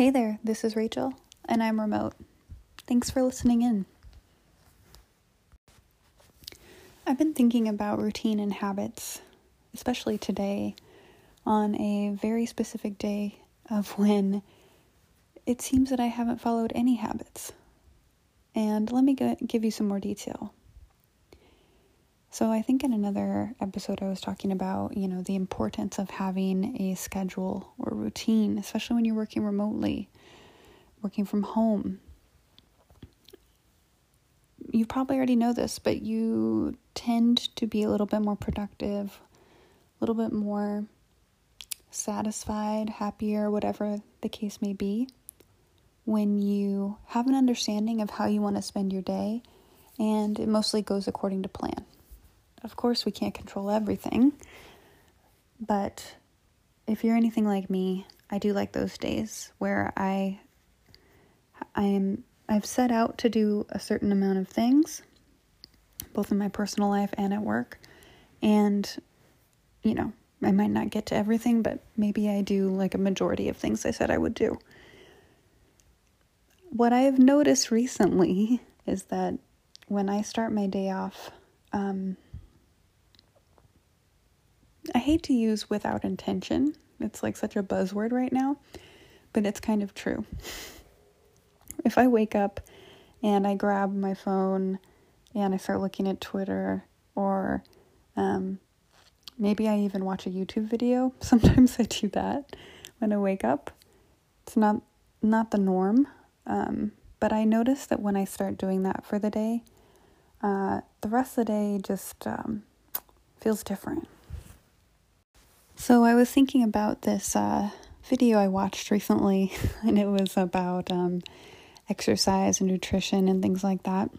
Hey there, this is Rachel, and I'm remote. Thanks for listening in. I've been thinking about routine and habits, especially today, on a very specific day of when it seems that I haven't followed any habits. And let me go- give you some more detail. So, I think in another episode, I was talking about, you know, the importance of having a schedule or routine, especially when you're working remotely, working from home. You probably already know this, but you tend to be a little bit more productive, a little bit more satisfied, happier, whatever the case may be, when you have an understanding of how you want to spend your day and it mostly goes according to plan. Of course, we can't control everything, but if you're anything like me, I do like those days where I I am I've set out to do a certain amount of things both in my personal life and at work. And you know, I might not get to everything, but maybe I do like a majority of things I said I would do. What I have noticed recently is that when I start my day off, um, hate to use without intention. It's like such a buzzword right now, but it's kind of true. If I wake up and I grab my phone and I start looking at Twitter or um, maybe I even watch a YouTube video, sometimes I do that when I wake up. It's not not the norm, um, but I notice that when I start doing that for the day, uh, the rest of the day just um, feels different. So I was thinking about this uh, video I watched recently, and it was about um, exercise and nutrition and things like that.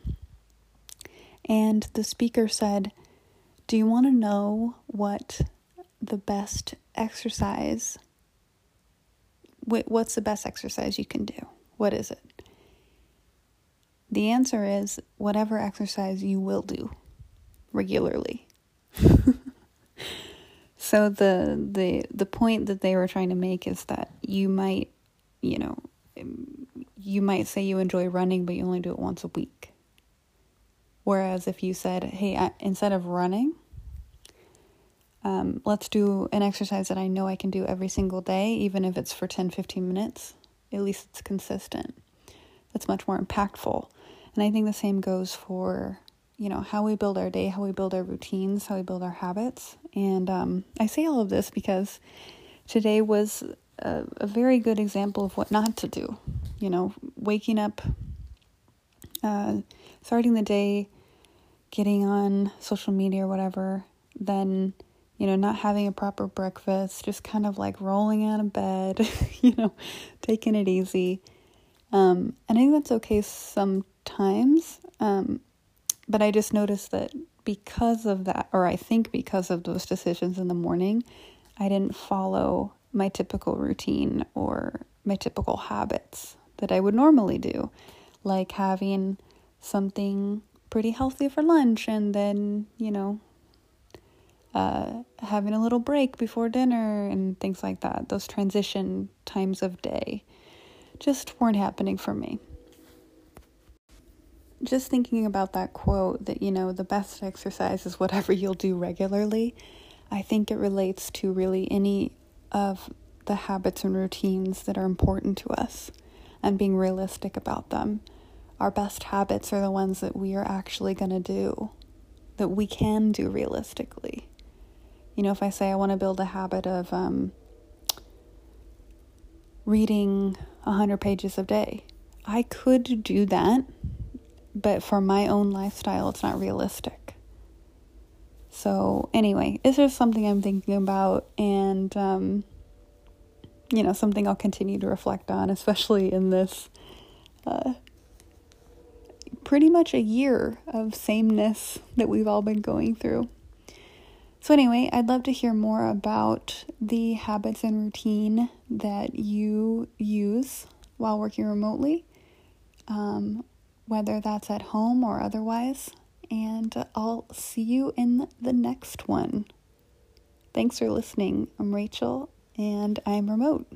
And the speaker said, Do you want to know what the best exercise? What's the best exercise you can do? What is it? The answer is whatever exercise you will do regularly. So the the the point that they were trying to make is that you might, you know, you might say you enjoy running, but you only do it once a week. Whereas if you said, "Hey, I, instead of running, um, let's do an exercise that I know I can do every single day, even if it's for 10, 15 minutes. At least it's consistent. That's much more impactful. And I think the same goes for you know, how we build our day, how we build our routines, how we build our habits. And um, I say all of this because today was a, a, very good example of what not to do. You know, waking up, uh, starting the day, getting on social media or whatever, then, you know, not having a proper breakfast, just kind of like rolling out of bed, you know, taking it easy. Um, and I think that's okay sometimes. Um, but I just noticed that because of that, or I think because of those decisions in the morning, I didn't follow my typical routine or my typical habits that I would normally do, like having something pretty healthy for lunch and then, you know, uh, having a little break before dinner and things like that. Those transition times of day just weren't happening for me just thinking about that quote that, you know, the best exercise is whatever you'll do regularly, I think it relates to really any of the habits and routines that are important to us and being realistic about them. Our best habits are the ones that we are actually going to do, that we can do realistically. You know, if I say I want to build a habit of um, reading 100 pages a day, I could do that but for my own lifestyle, it's not realistic. So, anyway, it's just something I'm thinking about, and, um, you know, something I'll continue to reflect on, especially in this uh, pretty much a year of sameness that we've all been going through. So, anyway, I'd love to hear more about the habits and routine that you use while working remotely. Um, whether that's at home or otherwise. And I'll see you in the next one. Thanks for listening. I'm Rachel, and I'm remote.